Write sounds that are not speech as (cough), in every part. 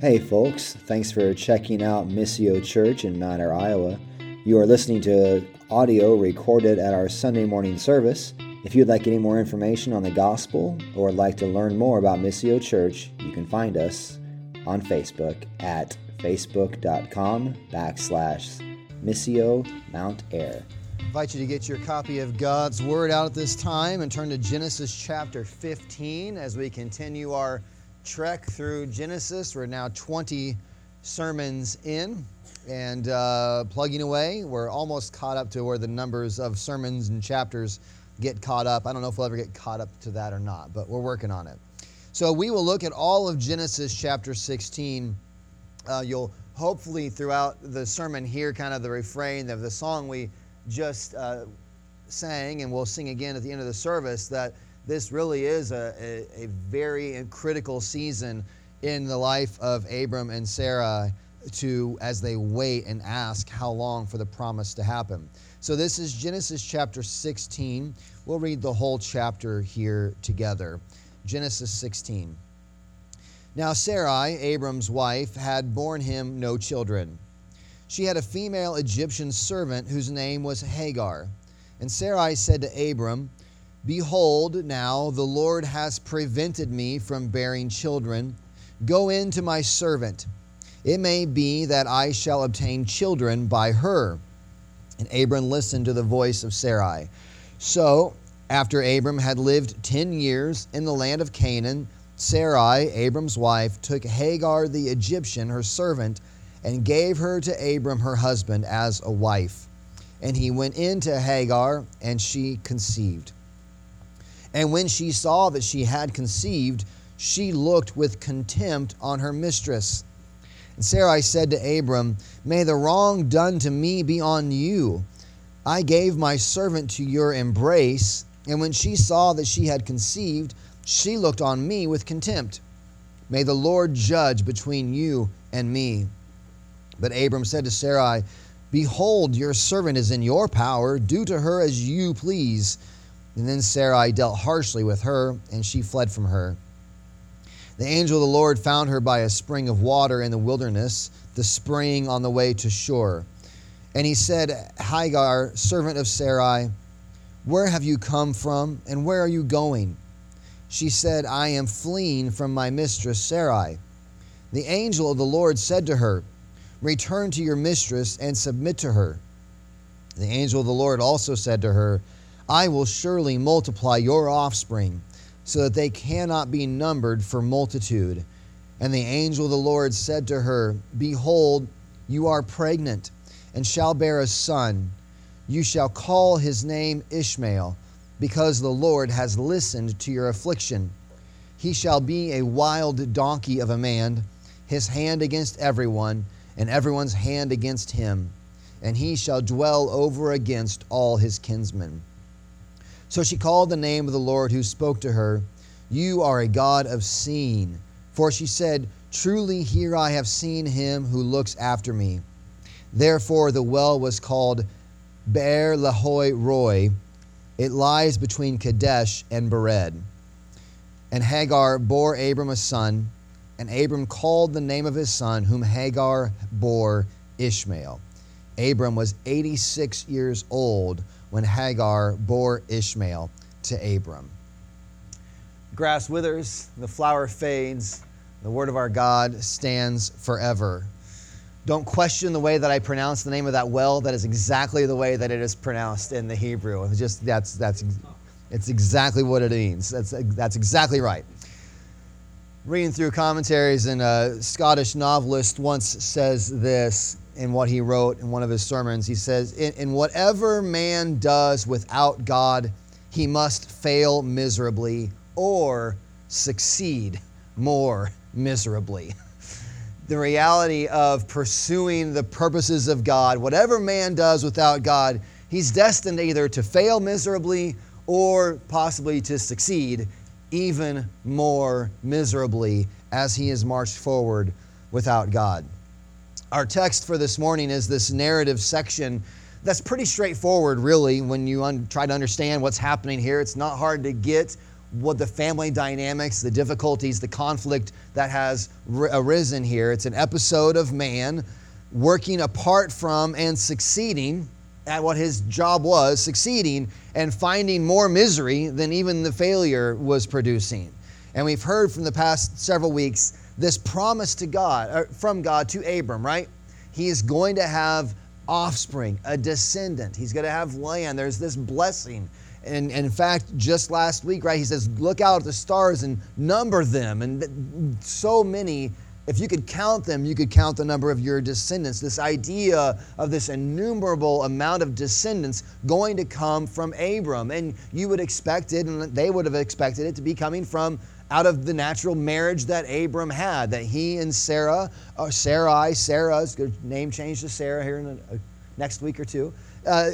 Hey, folks, thanks for checking out Missio Church in Ayr, Iowa. You are listening to audio recorded at our Sunday morning service. If you'd like any more information on the gospel or like to learn more about Missio Church, you can find us on Facebook at facebook.com backslash Missio Mount Ayr. Invite you to get your copy of God's Word out at this time and turn to Genesis chapter 15 as we continue our trek through Genesis. We're now 20 sermons in and uh, plugging away. We're almost caught up to where the numbers of sermons and chapters get caught up. I don't know if we'll ever get caught up to that or not, but we're working on it. So we will look at all of Genesis chapter 16. Uh, you'll hopefully throughout the sermon hear kind of the refrain of the song we just uh, sang, and we'll sing again at the end of the service that this really is a, a, a very critical season in the life of Abram and Sarah to as they wait and ask how long for the promise to happen. So this is Genesis chapter 16. We'll read the whole chapter here together. Genesis 16. Now Sarai, Abram's wife, had borne him no children. She had a female Egyptian servant whose name was Hagar. And Sarai said to Abram, Behold, now the Lord has prevented me from bearing children. Go in to my servant. It may be that I shall obtain children by her. And Abram listened to the voice of Sarai. So, after Abram had lived ten years in the land of Canaan, Sarai, Abram's wife, took Hagar the Egyptian, her servant, and gave her to Abram her husband as a wife. And he went in to Hagar, and she conceived. And when she saw that she had conceived, she looked with contempt on her mistress. And Sarai said to Abram, May the wrong done to me be on you. I gave my servant to your embrace, and when she saw that she had conceived, she looked on me with contempt. May the Lord judge between you and me. But Abram said to Sarai, Behold, your servant is in your power. Do to her as you please. And then Sarai dealt harshly with her, and she fled from her. The angel of the Lord found her by a spring of water in the wilderness, the spring on the way to Shur. And he said, Hagar, servant of Sarai, where have you come from, and where are you going? She said, I am fleeing from my mistress Sarai. The angel of the Lord said to her, Return to your mistress and submit to her. The angel of the Lord also said to her, I will surely multiply your offspring, so that they cannot be numbered for multitude. And the angel of the Lord said to her, Behold, you are pregnant, and shall bear a son. You shall call his name Ishmael, because the Lord has listened to your affliction. He shall be a wild donkey of a man, his hand against everyone, and everyone's hand against him, and he shall dwell over against all his kinsmen. So she called the name of the Lord who spoke to her, You are a God of seeing. For she said, Truly here I have seen him who looks after me. Therefore the well was called Beer Lahai Roi. It lies between Kadesh and Bered. And Hagar bore Abram a son, and Abram called the name of his son, whom Hagar bore Ishmael. Abram was 86 years old when Hagar bore Ishmael to Abram. Grass withers, the flower fades, the word of our God stands forever. Don't question the way that I pronounce the name of that well. That is exactly the way that it is pronounced in the Hebrew. It's just that's that's it's exactly what it means. That's that's exactly right. Reading through commentaries, and a Scottish novelist once says this in what he wrote in one of his sermons. He says, in, in whatever man does without God, he must fail miserably or succeed more miserably. the reality of pursuing the purposes of God, whatever man does without God, he's destined either to fail miserably or possibly to succeed even more miserably as he is marched forward without God. Our text for this morning is this narrative section that's pretty straightforward, really, when you un- try to understand what's happening here. It's not hard to get what the family dynamics, the difficulties, the conflict that has arisen here. It's an episode of man working apart from and succeeding at what his job was, succeeding and finding more misery than even the failure was producing. And we've heard from the past several weeks this promise to God, uh, from God to Abram, right? He is going to have offspring, a descendant. He's going to have land. There's this blessing. And, and, in fact, just last week, right, he says, look out at the stars and number them. And so many, if you could count them, you could count the number of your descendants. This idea of this innumerable amount of descendants going to come from Abram. And you would expect it, and they would have expected it to be coming from out of the natural marriage that Abram had, that he and Sarah, or Sarai, Sarah's name changed to Sarah here in the next week or two, uh,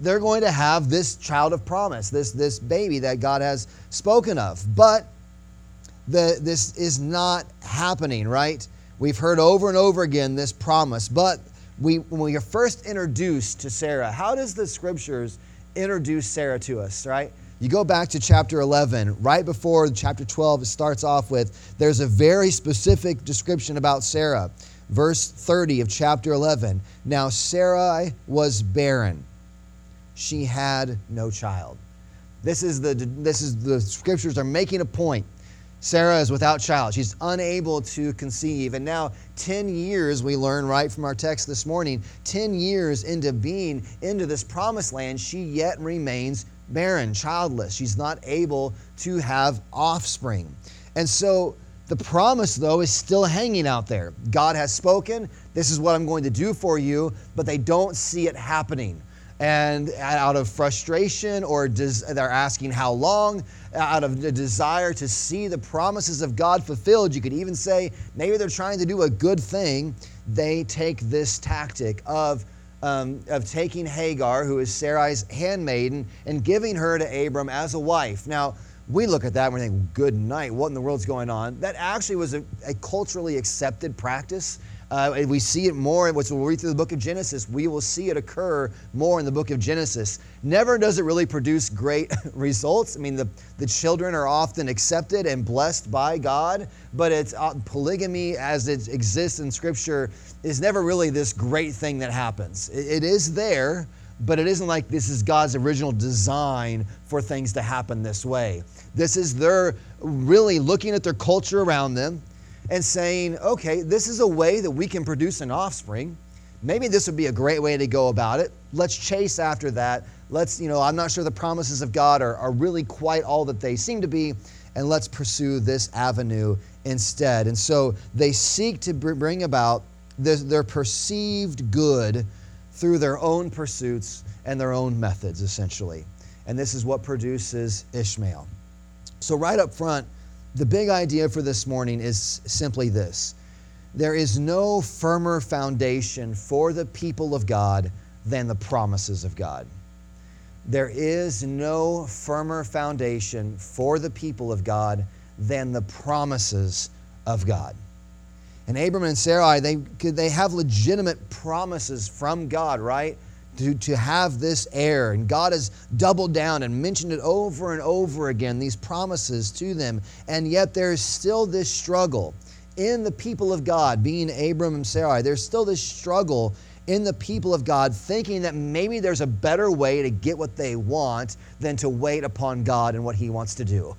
they're going to have this child of promise, this, this baby that God has spoken of. But the, this is not happening, right? We've heard over and over again this promise, but we, when we are first introduced to Sarah, how does the scriptures introduce Sarah to us, right? You go back to chapter 11, right before chapter 12, it starts off with there's a very specific description about Sarah. Verse 30 of chapter 11. Now Sarai was barren, she had no child. This is the, this is the scriptures are making a point. Sarah is without child. She's unable to conceive. And now, 10 years, we learn right from our text this morning, 10 years into being into this promised land, she yet remains barren, childless. She's not able to have offspring. And so the promise, though, is still hanging out there. God has spoken, this is what I'm going to do for you, but they don't see it happening. And out of frustration, or des- they're asking how long, out of the desire to see the promises of God fulfilled, you could even say maybe they're trying to do a good thing, they take this tactic of um, of taking Hagar, who is Sarai's handmaiden, and giving her to Abram as a wife. Now, we look at that and we think, good night, what in the world's going on? That actually was a, a culturally accepted practice. Uh, we see it more, which we'll read through the book of Genesis. We will see it occur more in the book of Genesis. Never does it really produce great (laughs) results. I mean, the, the children are often accepted and blessed by God, but it's uh, polygamy as it exists in Scripture is never really this great thing that happens. it, it is there, but it isn't like this is God's original design for things to happen this way. This is their really looking at their culture around them and saying, okay, this is a way that we can produce an offspring. Maybe this would be a great way to go about it. Let's chase after that. Let's, you know, I'm not sure the promises of God are, are really quite all that they seem to be, and let's pursue this avenue instead. And so they seek to bring about their perceived good through their own pursuits and their own methods, essentially. And this is what produces Ishmael. So, right up front, the big idea for this morning is simply this there is no firmer foundation for the people of God than the promises of God. There is no firmer foundation for the people of God than the promises of God. And Abram and Sarai, they, they have legitimate promises from God, right? to, to have this heir. And God has doubled down and mentioned it over and over again, these promises to them. And yet there's still this struggle in the people of God, being Abram and Sarai. There's still this struggle in the people of God thinking that maybe there's a better way to get what they want than to wait upon God and what He wants to do.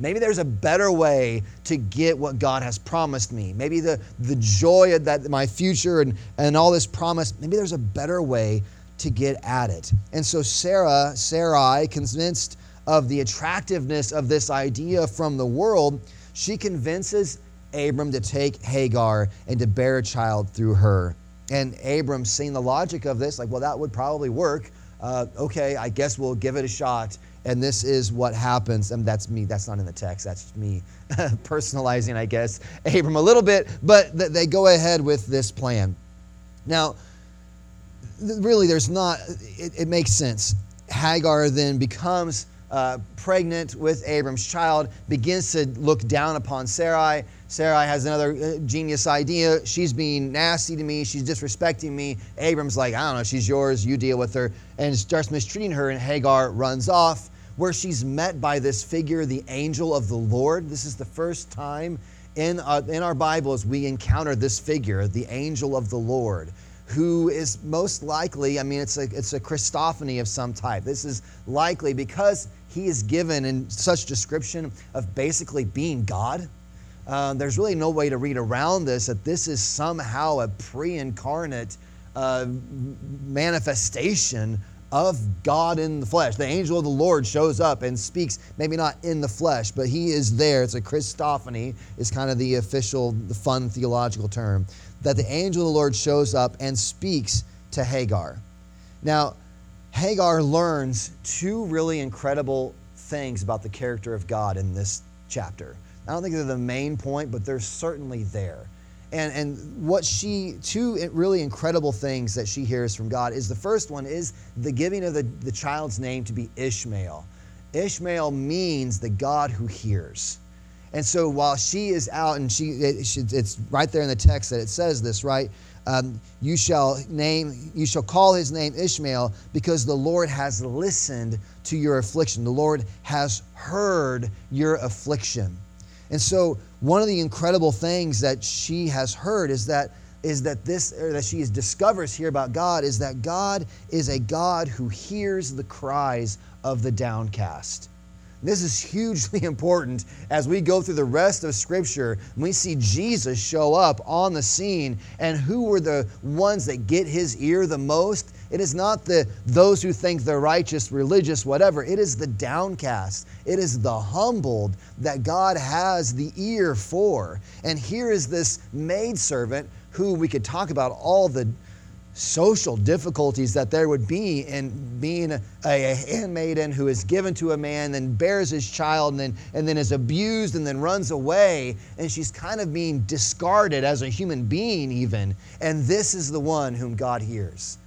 Maybe there's a better way to get what God has promised me. Maybe the, the joy of that my future and, and all this promise, maybe there's a better way to get at it. And so Sarah, Sarai, convinced of the attractiveness of this idea from the world, she convinces Abram to take Hagar and to bear a child through her. And Abram, seeing the logic of this, like, well, that would probably work. Uh, okay, I guess we'll give it a shot. And this is what happens. And that's me. That's not in the text. That's me (laughs) personalizing, I guess, Abram a little bit. But th- they go ahead with this plan. Now, really, there's not, it, it makes sense. Hagar then becomes uh, pregnant with Abram's child, begins to look down upon Sarai. Sarai has another uh, genius idea. She's being nasty to me. She's disrespecting me. Abram's like, I don't know, she's yours. You deal with her. And starts mistreating her, and Hagar runs off. where she's met by this figure, the angel of the Lord. This is the first time in, uh, in our Bibles we encounter this figure, the angel of the Lord, who is most likely, I mean, it's a, it's a Christophany of some type. This is likely because he is given in such description of basically being God. Uh, there's really no way to read around this that this is somehow a pre incarnate uh, manifestation of God in the flesh. The angel of the Lord shows up and speaks, maybe not in the flesh, but he is there. It's a Christophany, is kind of the official, the fun theological term. That the angel of the Lord shows up and speaks to Hagar. Now, Hagar learns two really incredible things about the character of God in this chapter. I don't think they're the main point, but they're certainly there. And, and what she, two really incredible things that she hears from God is the first one is the giving of the, the child's name to be Ishmael. Ishmael means the God who hears. And so while she is out, and she, it, it's right there in the text that it says this, right? Um, you shall name, you shall call his name Ishmael, because the Lord has listened to your affliction. The Lord has heard your affliction. And so one of the incredible things that she has heard is that is that this or that she discovers here about God is that God is a God who hears the cries of the downcast. This is hugely (laughs) important as we go through the rest of Scripture. We see Jesus show up on the scene, and who were the ones that get his ear the most? It is not the those who think they're righteous, religious, whatever. It is the downcast. It is the humbled that God has the ear for. And here is this maidservant who we could talk about all the social difficulties that there would be in being a, a, handmaiden who is given to a man, then bears his child, and then, and then is abused and then runs away. And she's kind of being discarded as a human being, even. And this is the one whom God hears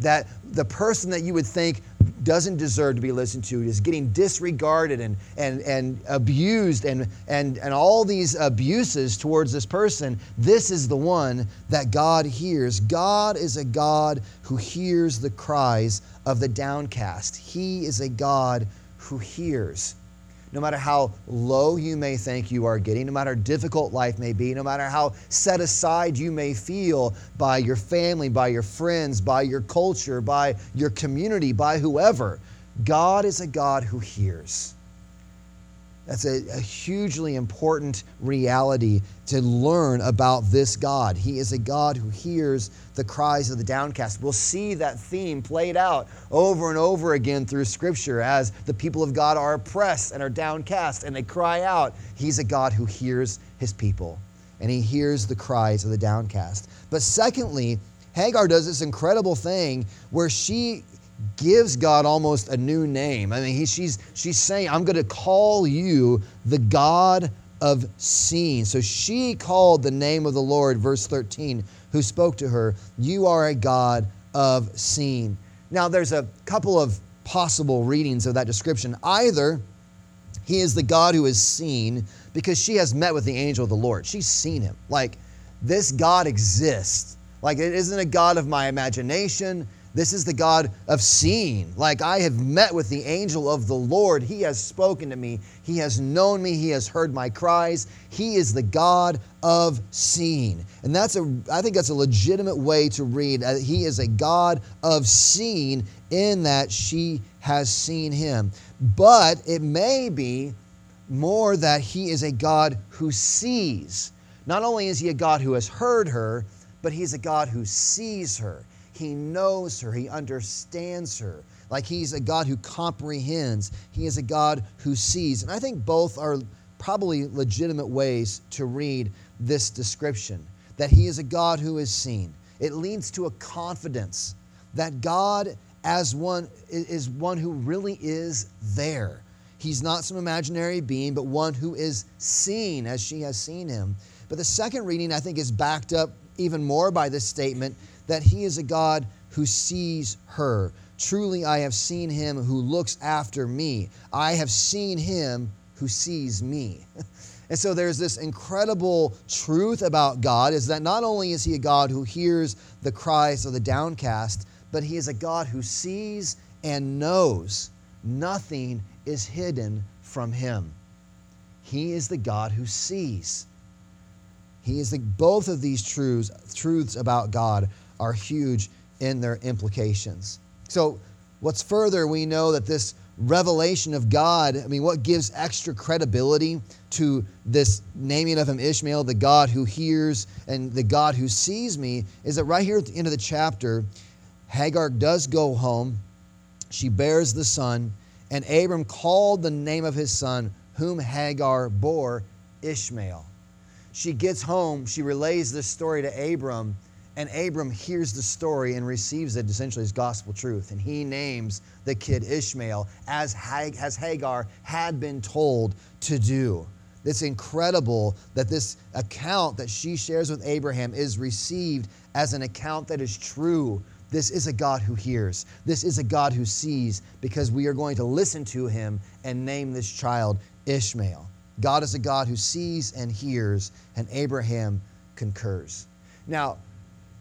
that the person that you would think doesn't deserve to be listened to is getting disregarded and, and, and abused and, and, and all these abuses towards this person, this is the one that God hears. God is a God who hears the cries of the downcast. He is a God who hears no matter how low you may think you are getting, no matter how difficult life may be, no matter how set aside you may feel by your family, by your friends, by your culture, by your community, by whoever, God is a God who hears. That's a, a, hugely important reality to learn about this God. He is a God who hears the cries of the downcast. We'll see that theme played out over and over again through Scripture as the people of God are oppressed and are downcast and they cry out. He's a God who hears his people and he hears the cries of the downcast. But secondly, Hagar does this incredible thing where she gives God almost a new name. I mean, he, she's, she's saying, I'm going to call you the God of seeing. So she called the name of the Lord, verse 13, who spoke to her, You are a God of seeing. Now, there's a couple of possible readings of that description. Either he is the God who is seen because she has met with the angel of the Lord. She's seen him. Like, this God exists. Like, it isn't a God of my imagination. This is the God of seeing. Like I have met with the angel of the Lord. He has spoken to me. He has known me. He has heard my cries. He is the God of seeing. And that's a I think that's a legitimate way to read. Uh, he is a God of seeing in that she has seen him. But it may be more that he is a God who sees. Not only is he a God who has heard her, but he's a God who sees her. He knows her, He understands her. Like He's a God who comprehends, He is a God who sees. And I think both are probably legitimate ways to read this description that He is a God who is seen. It leads to a confidence that God, as one, is one who really is there. He's not some imaginary being, but one who is seen as she has seen him. But the second reading, I think, is backed up even more by this statement that he is a God who sees her. Truly, I have seen him who looks after me. I have seen him who sees me. (laughs) And so there's this incredible truth about God is that not only is he a God who hears the cries of the downcast, but he is a God who sees and knows. Nothing is hidden from him. He is the God who sees. He is the, both of these truths, truths about God are huge in their implications. So, what's further, we know that this revelation of God, I mean, what gives extra credibility to this naming of him Ishmael, the God who hears and the God who sees me, is that right here at the end of the chapter, Hagar does go home. She bears the son, and Abram called the name of his son, whom Hagar bore, Ishmael. She gets home, she relays this story to Abram, and Abram hears the story and receives it essentially as gospel truth. And he names the kid Ishmael as, Hag- as Hagar had been told to do. It's incredible that this account that she shares with Abraham is received as an account that is true. This is a God who hears. This is a God who sees because we are going to listen to him and name this child Ishmael. God is a God who sees and hears, and Abraham concurs. Now,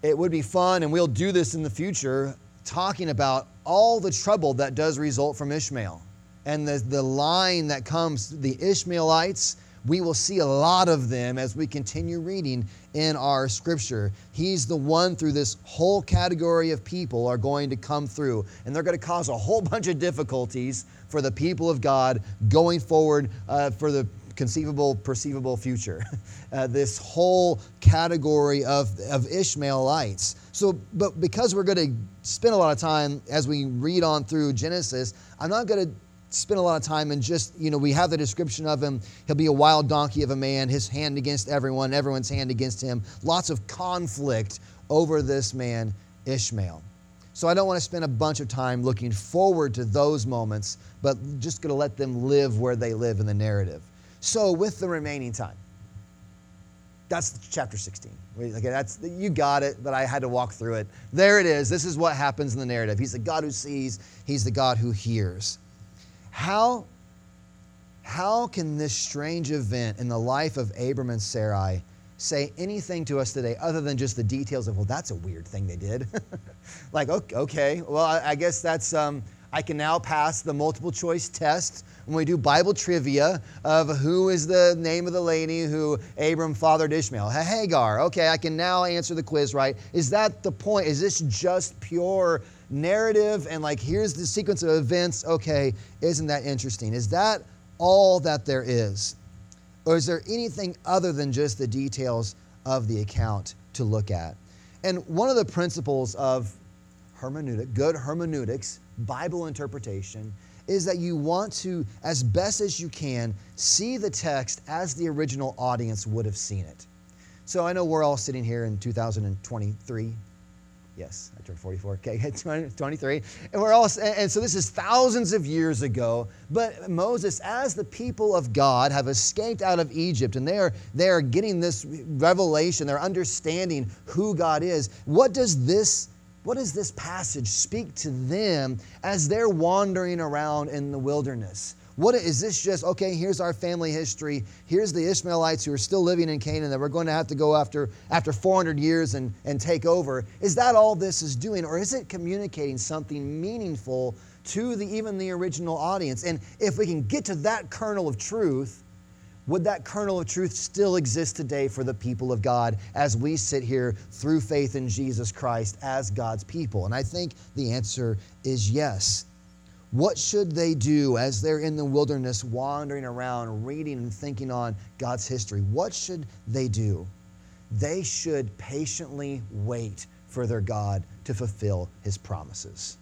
it would be fun, and we'll do this in the future, talking about all the trouble that does result from Ishmael and the, the line that comes, the Ishmaelites. We will see a lot of them as we continue reading in our scripture. He's the one through this whole category of people are going to come through, and they're going to cause a whole (laughs) bunch of difficulties for the people of God going forward uh, for the conceivable, perceivable future. (laughs) Uh, this whole category of, of Ishmaelites. So, but because we're going to spend a lot of time as we read on through Genesis, I'm not going to spend a lot of time and just, you know, we have the description of him. He'll be a wild donkey of a man, his hand against everyone, everyone's hand against him. Lots of conflict over this man, Ishmael. So I don't want to spend a bunch of time looking forward to those moments, but just going to let them live where they live in the narrative. So, with the remaining time, that's chapter 16. Okay, that's you got it, but I had to walk through it. There it is. This is what happens in the narrative. He's the God who sees, he's the God who hears. How how can this strange event in the life of Abram and Sarai say anything to us today other than just the details of, well, that's a weird thing they did? (laughs) like, okay, well, I guess that's, um, I can now pass the multiple choice test when we do Bible trivia of who is the name of the lady who Abram fathered Ishmael. Hagar. Okay, I can now answer the quiz right. Is that the point? Is this just pure narrative and like here's the sequence of events? Okay, isn't that interesting? Is that all that there is? Or is there anything other than just the details of the account to look at? And one of the principles of hermeneutic, good hermeneutics, Bible interpretation, is that you want to, as best as you can, see the text as the original audience would have seen it. So I know we're all sitting here in 2023, Yes, I turned 44. Okay, (laughs) 23. And we're all, and so this is thousands of years ago. But Moses, as the people of God have escaped out of Egypt and they are, they are getting this revelation, they're understanding who God is. What does this what does this passage speak to them as they're wandering around in the wilderness? What is this just, okay, here's our family history. Here's the Ishmaelites who are still living in Canaan that we're going to have to go after after 400 years and, and take over. Is that all this is doing? Or is it communicating something meaningful to the, even the original audience? And if we can get to that kernel of truth, would that kernel of truth still exist today for the people of God as we sit here through faith in Jesus Christ as God's people? And I think the answer is yes. What should they do as they're in the wilderness, wandering around, reading and thinking on God's history? What should they do? They should patiently wait for their God to fulfill his promises.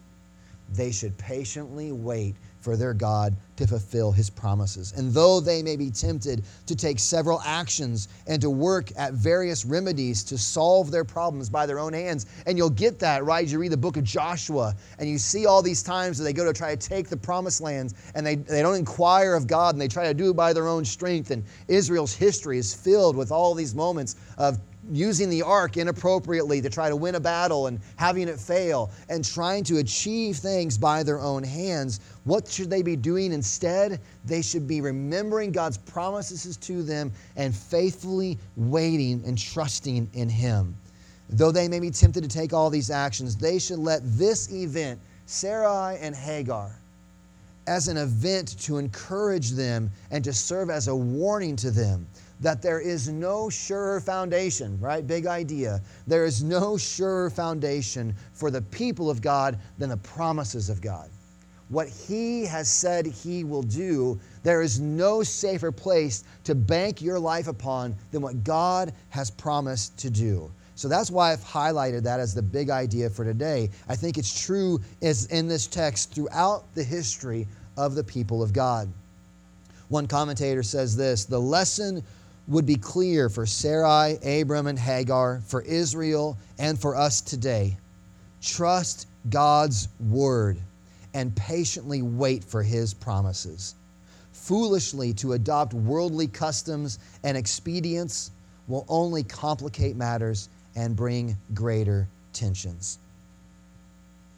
They should patiently wait for their God to fulfill his promises. And though they may be tempted to take several actions and to work at various remedies to solve their problems by their own hands, and you'll get that, right? You read the book of Joshua and you see all these times that they go to try to take the promised lands and they, they don't inquire of God and they try to do it by their own strength. And Israel's history is filled with all these moments of using the ark inappropriately to try to win a battle and having it fail and trying to achieve things by their own hands, what should they be doing instead? They should be remembering God's promises to them and faithfully waiting and trusting in Him. Though they may be tempted to take all these actions, they should let this event, Sarai and Hagar, as an event to encourage them and to serve as a warning to them that there is no surer foundation, right? Big idea. There is no surer foundation for the people of God than the promises of God. What He has said He will do, there is no safer place to bank your life upon than what God has promised to do. So that's why I've highlighted that as the big idea for today. I think it's true as in this text throughout the history of the people of God. One commentator says this the lesson would be clear for Sarai, Abram, and Hagar, for Israel, and for us today. Trust God's word and patiently wait for his promises. Foolishly to adopt worldly customs and expedients will only complicate matters and bring greater tensions.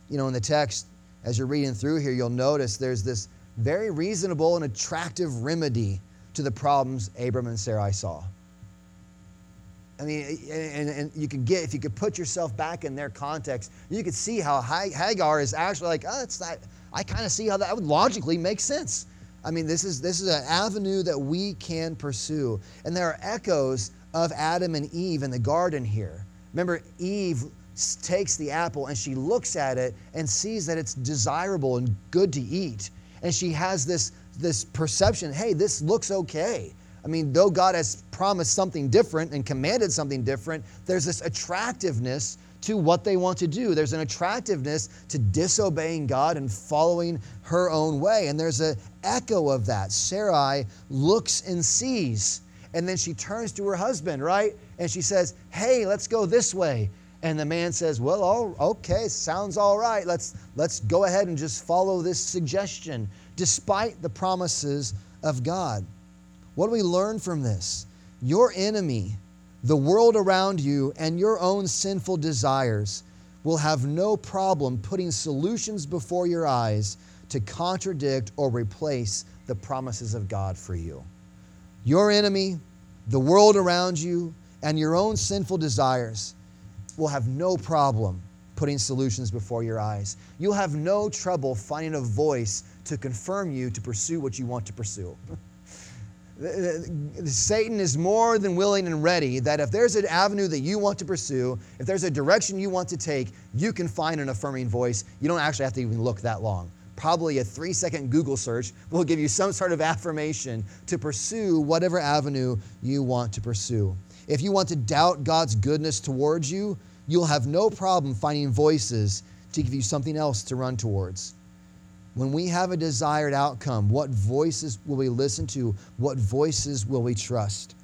You know, in the text, as you're reading through here, you'll notice there's this very reasonable and attractive remedy to the problems Abram and Sarai saw. I mean, and, and you could get, if you could put yourself back in their context, you could see how Hagar is actually like, oh, it's not, I kind of see how that would logically make sense. I mean, this is, this is an avenue that we can pursue. And there are echoes of Adam and Eve in the garden here. Remember, Eve takes the apple and she looks at it and sees that it's desirable and good to eat. And she has this this perception hey, this looks okay. I mean, though God has promised something different and commanded something different, there's this attractiveness to what they want to do. There's an attractiveness to disobeying God and following her own way. And there's an echo of that. Sarai looks and sees, and then she turns to her husband, right? And she says, Hey, let's go this way. And the man says, Well, all, okay, sounds all right. Let's, let's go ahead and just follow this suggestion despite the promises of God. What do we learn from this? Your enemy, the world around you, and your own sinful desires will have no problem putting solutions before your eyes to contradict or replace the promises of God for you. Your enemy, the world around you, and your own sinful desires will have no problem putting solutions before your eyes. You'll have no trouble finding a voice to confirm you to pursue what you want to pursue. (laughs) Satan is more than willing and ready that if there's an avenue that you want to pursue, if there's a direction you want to take, you can find an affirming voice. You don't actually have to even look that long. Probably a three second Google search will give you some sort of affirmation to pursue whatever avenue you want to pursue. If you want to doubt God's goodness towards you, you'll have no problem finding voices to give you something else to run towards. When we have a desired outcome, what voices will we listen to? What voices will we trust?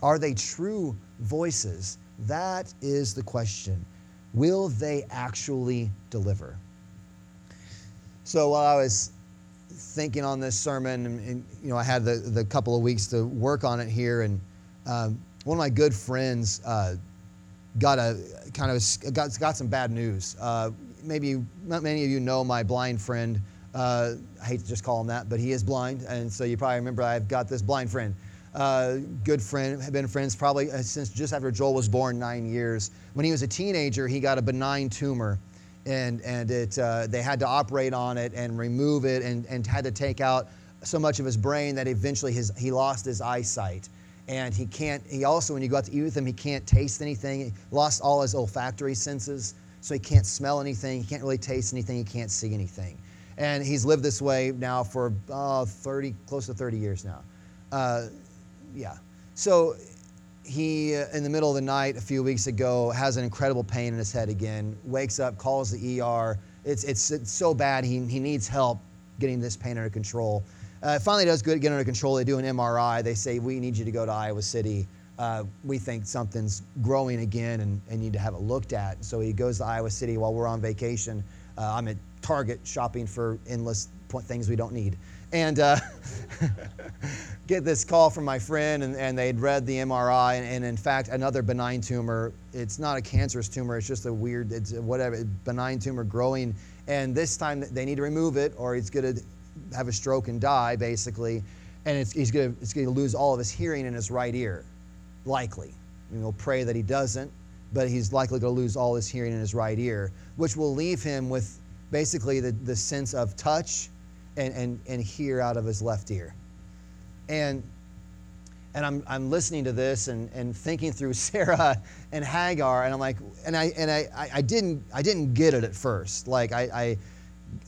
Are they true voices? That is the question. Will they actually deliver? So while I was thinking on this sermon, and, and you know, I had the, the couple of weeks to work on it here, and um, one of my good friends uh, got a kind of got, got some bad news. Uh, maybe not many of you know my blind friend. Uh, I hate to just call him that, but he is blind, and so you probably remember I've got this blind friend. Uh, good friend, have been friends probably uh, since just after Joel was born, nine years. When he was a teenager, he got a benign tumor, and and it uh, they had to operate on it and remove it, and and had to take out so much of his brain that eventually his he lost his eyesight and he can't he also when you go out to eat with him he can't taste anything he lost all his olfactory senses so he can't smell anything, he can't really taste anything, he can't see anything. And he's lived this way now for uh, 30, close to 30 years now. Uh, yeah. So he, uh, in the middle of the night a few weeks ago, has an incredible pain in his head again, wakes up, calls the ER. It's, it's, it's so bad, he, he needs help getting this pain under control. Uh, finally does good, get under control. They do an MRI. They say, We need you to go to Iowa City uh, we think something's growing again and, and, need to have it looked at. So he goes to Iowa City while we're on vacation. Uh, I'm at Target shopping for endless things we don't need. And uh, (laughs) get this call from my friend, and, and they'd read the MRI, and, and, in fact, another benign tumor. It's not a cancerous tumor, it's just a weird, it's whatever, benign tumor growing. And this time they need to remove it, or he's going to have a stroke and die, basically. And he's going to lose all of his hearing in his right ear likely. And we'll pray that he doesn't, but he's likely going to lose all his hearing in his right ear, which will leave him with basically the, the sense of touch and, and, and hear out of his left ear. And and I'm, I'm listening to this and, and thinking through (laughs) Sarah and Hagar, and I'm like, and I and I, I didn't I didn't get it at first. Like I, I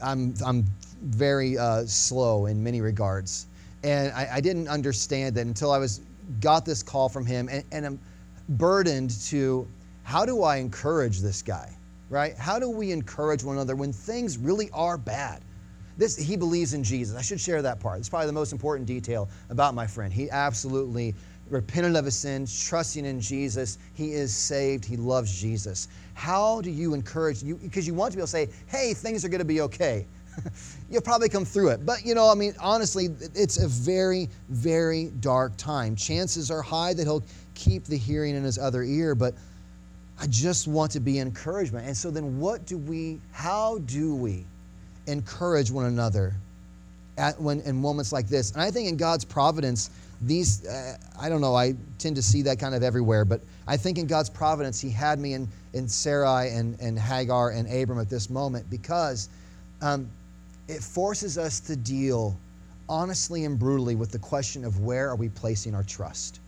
I'm I'm very uh, slow in many regards, and I, I, didn't understand that until I was got this call from him, and, and I'm burdened to how do I encourage this guy, right? How do we encourage one another when things really are bad? This, he believes in Jesus. I should share that part. It's probably the most important detail about my friend. He absolutely repented of his sins, trusting in Jesus. He is saved. He loves Jesus. How do you encourage you? Because you want to be able to say, hey, things are going to be okay. (laughs) You'll probably come through it. But, you know, I mean, honestly, it's a very, very dark time. Chances are high that he'll keep the hearing in his other ear, but I just want to be encouragement. And so then what do we, how do we encourage one another at when in moments like this. And I think in God's providence, these uh, I don't know, I tend to see that kind of everywhere, but I think in God's providence, He had me in in Sarai and and Hagar and Abram at this moment because um, it forces us to deal honestly and brutally with the question of where are we placing our trust.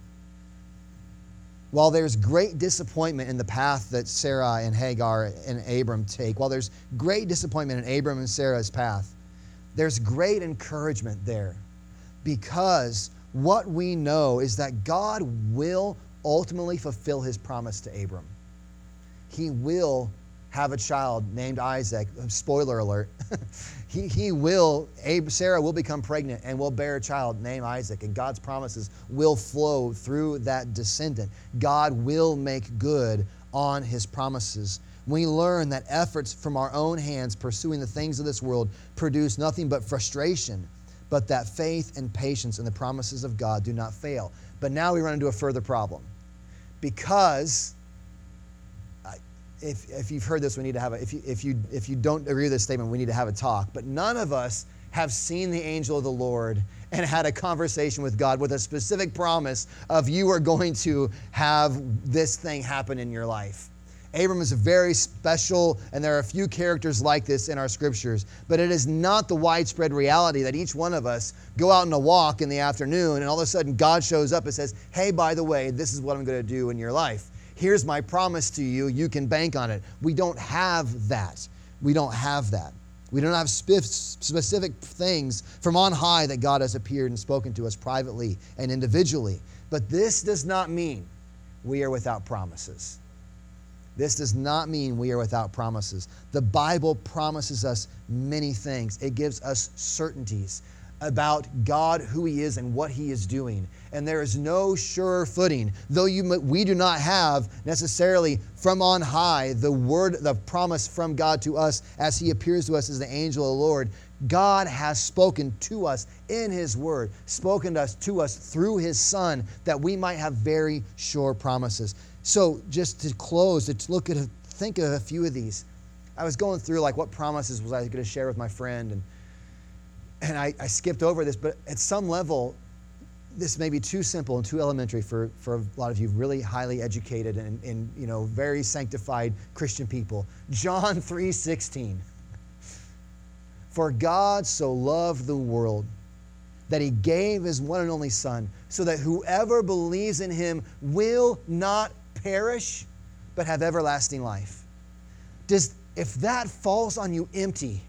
While there's great disappointment in the path that Sarah and Hagar and Abram take, while there's great disappointment in Abram and Sarah's path, there's great encouragement there because what we know is that God will ultimately fulfill his promise to Abram. He will have a child named Isaac. Spoiler alert. (laughs) he, he will, Sarah will become pregnant and will bear a child named Isaac, and God's promises will flow through that descendant. God will make good on his promises. We learn that efforts from our own hands pursuing the things of this world produce nothing but frustration, but that faith and patience in the promises of God do not fail. But now we run into a further problem because if, if you've heard this, we need to have a, if you, if, you, if you don't agree with this statement, we need to have a talk. But none of us have seen the angel of the Lord and had a conversation with God with a specific promise of you are going to have this thing happen in your life. Abram is a very special, and there are a few characters like this in our scriptures, but it is not the widespread reality that each one of us go out on a walk in the afternoon and all of a sudden God shows up and says, Hey, by the way, this is what I'm going to do in your life here's my promise to you, you can bank on it. We don't have that. We don't have that. We don't have specific things from on high that God has appeared and spoken to us privately and individually. But this does not mean we are without promises. This does not mean we are without promises. The Bible promises us many things, it gives us certainties about God, who He is, and what He is doing. And there is no sure footing, though you, we do not have necessarily from on high the word, the promise from God to us as He appears to us as the angel of the Lord. God has spoken to us in His Word, spoken to us, to us through His Son, that we might have very sure promises. So, just to close, to look at, think of a few of these. I was going through like what promises was I going to share with my friend, and and I, I, skipped over this, but at some level, this may be too simple and too elementary for, for a lot of you really highly educated and, and you know very sanctified Christian people. John (laughs) 3:16. For God so loved the world that he gave his one and only Son, so that whoever believes in him will not perish, but have everlasting life. Does if that falls on you empty,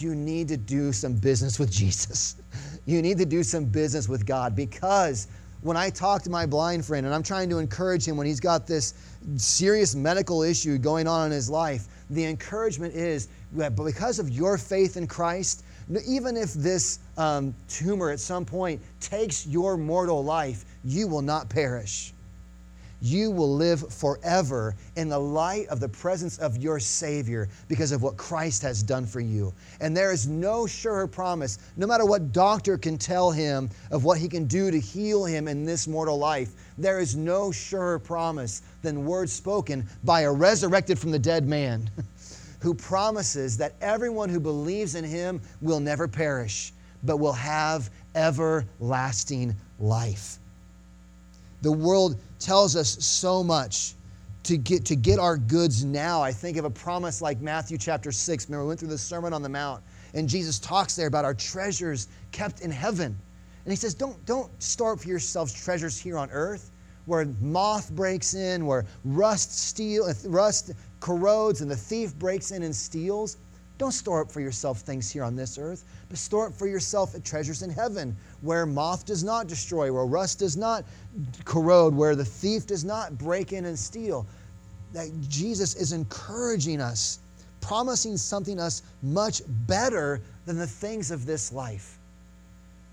you need to do some business with Jesus. (laughs) You need to do some business with God because when I talk to my blind friend and I'm trying to encourage him when he's got this serious medical issue going on in his life, the encouragement is that because of your faith in Christ, even if this um, tumor at some point takes your mortal life, you will not perish you will live forever in the light of the presence of your Savior because of what Christ has done for you. And there is no surer promise, no matter what doctor can tell him of what he can do to heal him in this mortal life, there is no surer promise than words spoken by a resurrected from the dead man (laughs) who promises that everyone who believes in him will never perish, but will have everlasting life. The world tells us so much to get, to get our goods now. I think of a promise like Matthew chapter 6. Remember, we went through the Sermon on the Mount. And Jesus talks there about our treasures kept in heaven. And he says, don't, don't store up for yourselves treasures here on earth where moth breaks in, where rust, steel, rust corrodes, and the thief breaks in and steals. Don't store up for yourself things here on this earth, but store up for yourself treasures in heaven, where moth does not destroy, where rust does not corrode, where the thief does not break in and steal. That Jesus is encouraging us, promising something us much better than the things of this life.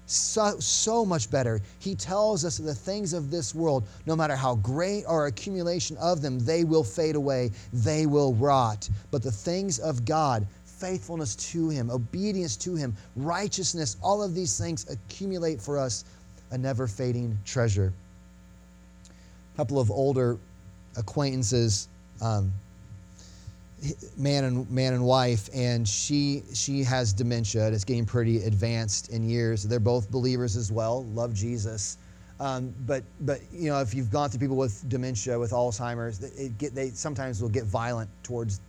So, so much better. He tells us that the things of this world, no matter how great our accumulation of them, they will fade away, they will rot. But the things of God, faithfulness to Him, obedience to Him, righteousness, all of these things accumulate for us a never fading treasure. A couple of older acquaintances, um, man and man and wife, and she she has dementia. It's getting pretty advanced in years. They're both believers as well, love Jesus. Um, but but you know, if you've gone through people with dementia, with Alzheimer's, get, they sometimes will get violent towards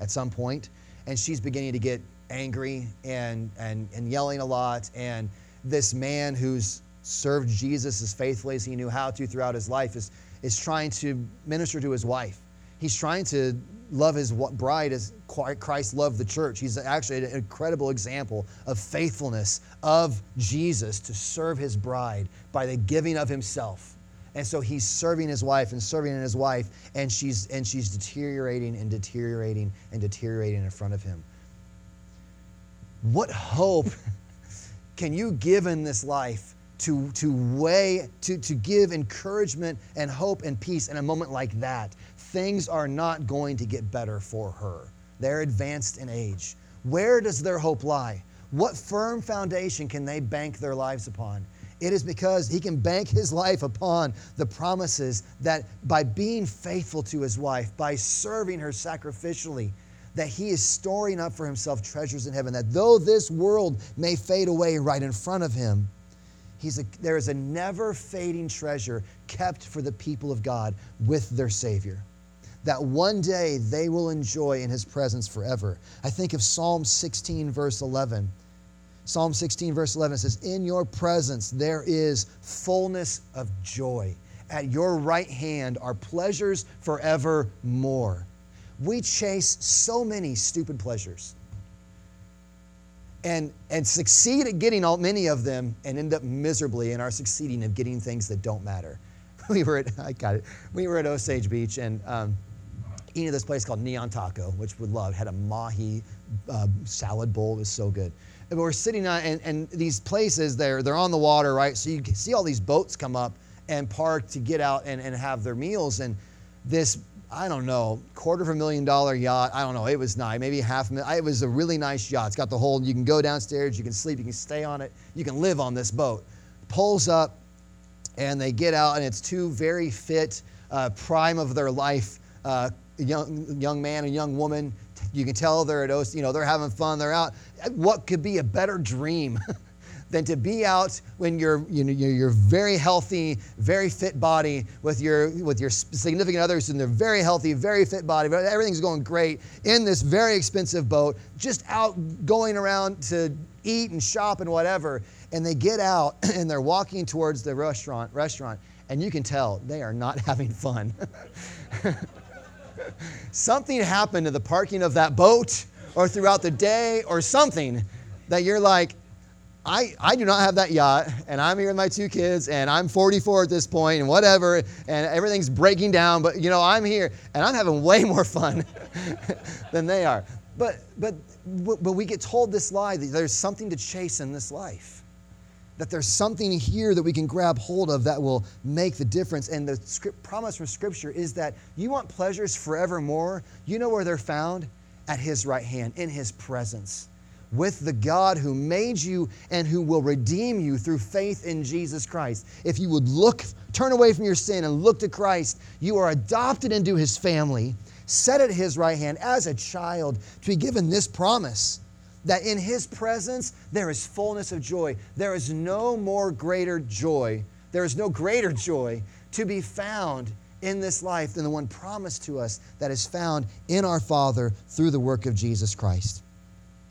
at some point and she's beginning to get angry and, and, and yelling a lot. And this man who's served Jesus as faithfully as he knew how to throughout his life is, is trying to minister to his wife. He's trying to love his bride as Christ loved the church. He's actually an incredible example of faithfulness of Jesus to serve his bride by the giving of himself. And so he's serving his wife and serving his wife, and she's, and she's deteriorating and deteriorating and deteriorating in front of him. What hope (laughs) can you give in this life to, to weigh, to, to give encouragement and hope and peace in a moment like that? Things are not going to get better for her. They're advanced in age. Where does their hope lie? What firm foundation can they bank their lives upon? It is because he can bank his life upon the promises that by being faithful to his wife, by serving her sacrificially, that he is storing up for himself treasures in heaven. That though this world may fade away right in front of him, he's a, there is a never fading treasure kept for the people of God with their Savior. That one day they will enjoy in his presence forever. I think of Psalm 16, verse 11 Psalm 16, verse 11 says, In your presence there is fullness of joy. At your right hand are pleasures forevermore. We chase so many stupid pleasures and, and succeed at getting all many of them and end up miserably in our succeeding of getting things that don't matter. (laughs) We were at, I got it, we were at Osage Beach and um, eating at this place called Neon Taco, which we loved, had a mahi uh, salad bowl, it was so good we're sitting on, and, and these places, they're, they're on the water, right? So you see all these boats come up and park to get out and, and have their meals. And this, I don't know, quarter of a million dollar yacht, I don't know, it was nice, maybe half a million. It was a really nice yacht. It's got the whole, you can go downstairs, you can sleep, you can stay on it, you can live on this boat. Pulls up, and they get out, and it's two very fit, uh, prime of their life uh, young, young man and young woman you can tell they're at you know they're having fun. They're out. What could be a better dream? (laughs) than to be out when you're you know you're very healthy, very fit body with your with your significant others in their very healthy, very fit body. Everything's going great in this very expensive boat, just out going around to eat and shop and whatever. And they get out (clears throat) and they're walking towards the restaurant restaurant, and you can tell they are not (laughs) having fun. (laughs) something happened to the parking of that boat or throughout the day or something that you're like, I, I do not have that yacht, and I'm here with my two kids, and I'm 44 at this point, and whatever, and everything's breaking down, but you know, I'm here, and I'm having way more fun (laughs) than they are. But, but, but we get told this lie that there's something to chase in this life that there's something here that we can grab hold of that will make the difference. And the script, promise from Scripture is that you want pleasures forevermore. You know where they're found? At His right hand, in His presence, with the God who made you and who will redeem you through faith in Jesus Christ. If you would look, turn away from your sin and look to Christ, you are adopted into His family, set at His right hand as a child to be given this promise that in His presence there is fullness of joy. There is no more greater joy, there is no greater joy to be found in this life than the one promised to us that is found in our Father through the work of Jesus Christ.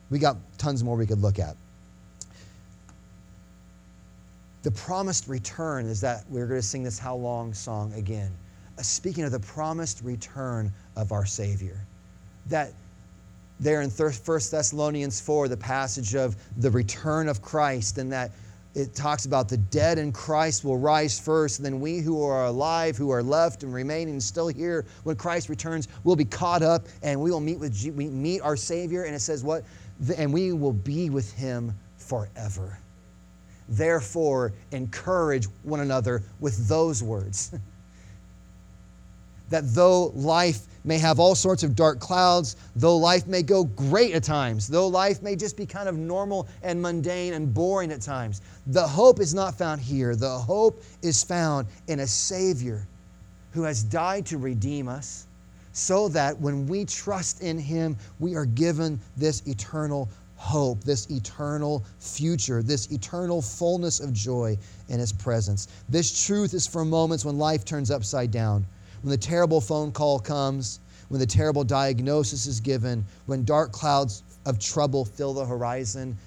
We got tons more we could look at. The promised return is that we're going to sing this How Long song again. Uh, speaking of the promised return of our Savior. That there in 1 Thessalonians 4, the passage of the return of Christ, and that it talks about the dead in Christ will rise first, and then we who are alive, who are left and remaining still here when Christ returns, will be caught up and we will meet with we meet our Savior. And it says what? And we will be with him forever. Therefore, encourage one another with those words. (laughs) that though life may have all sorts of dark clouds, though life may go great at times, though life may just be kind of normal and mundane and boring at times, the hope is not found here. The hope is found in a Savior who has died to redeem us, so that when we trust in Him, we are given this eternal hope, this eternal future, this eternal fullness of joy in His presence. This truth is for moments when life turns upside down when the terrible phone call comes, when the terrible diagnosis is given, when dark clouds of trouble fill the horizon,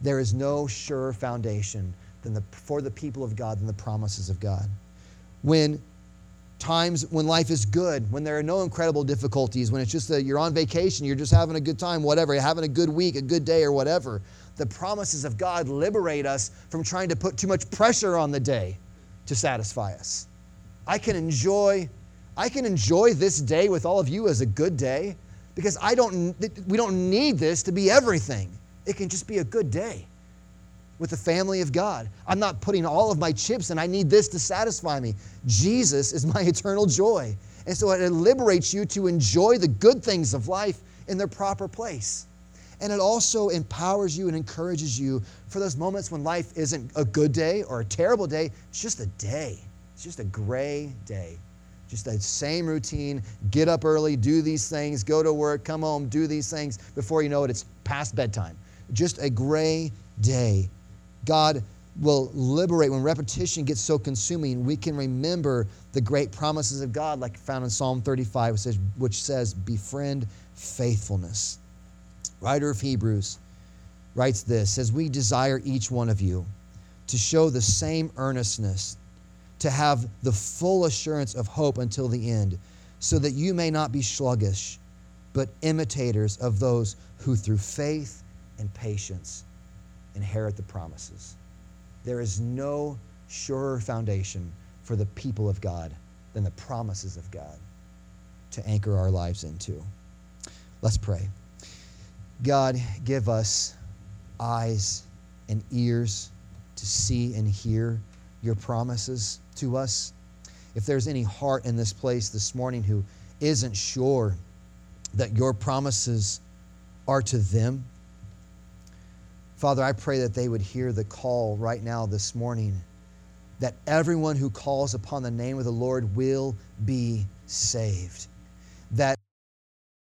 there is no surer foundation than the, for the people of God than the promises of God. When times when life is good, when there are no incredible difficulties, when it's just that you're on vacation, you're just having a good time, whatever, having a good week, a good day, or whatever, the promises of God liberate us from trying to put too much pressure on the day to satisfy us. I can enjoy I can enjoy this day with all of you as a good day because I don't, we don't need this to be everything. It can just be a good day with the family of God. I'm not putting all of my chips and I need this to satisfy me. Jesus is my (laughs) eternal joy. And so it liberates you to enjoy the good things of life in their proper place. And it also empowers you and encourages you for those moments when life isn't a good day or a terrible day. It's just a day, it's just a gray day. Just that same routine get up early, do these things, go to work, come home, do these things. Before you know it, it's past bedtime. Just a gray day. God will liberate when repetition gets so consuming we can remember the great promises of god like found in psalm 35 which says, which says befriend faithfulness writer of hebrews writes this says we desire each one of you to show the same earnestness to have the full assurance of hope until the end, so that you may not be sluggish, but imitators of those who through faith and patience inherit the promises. There is no surer foundation for the people of God than the promises of God to anchor our lives into. Let's pray. God, give us eyes and ears to see and hear your promises to us. If there's any heart in this place this morning who isn't sure that your promises are to them, Father, I pray that they would hear the call right now this morning that everyone who calls upon the name of the Lord will be saved.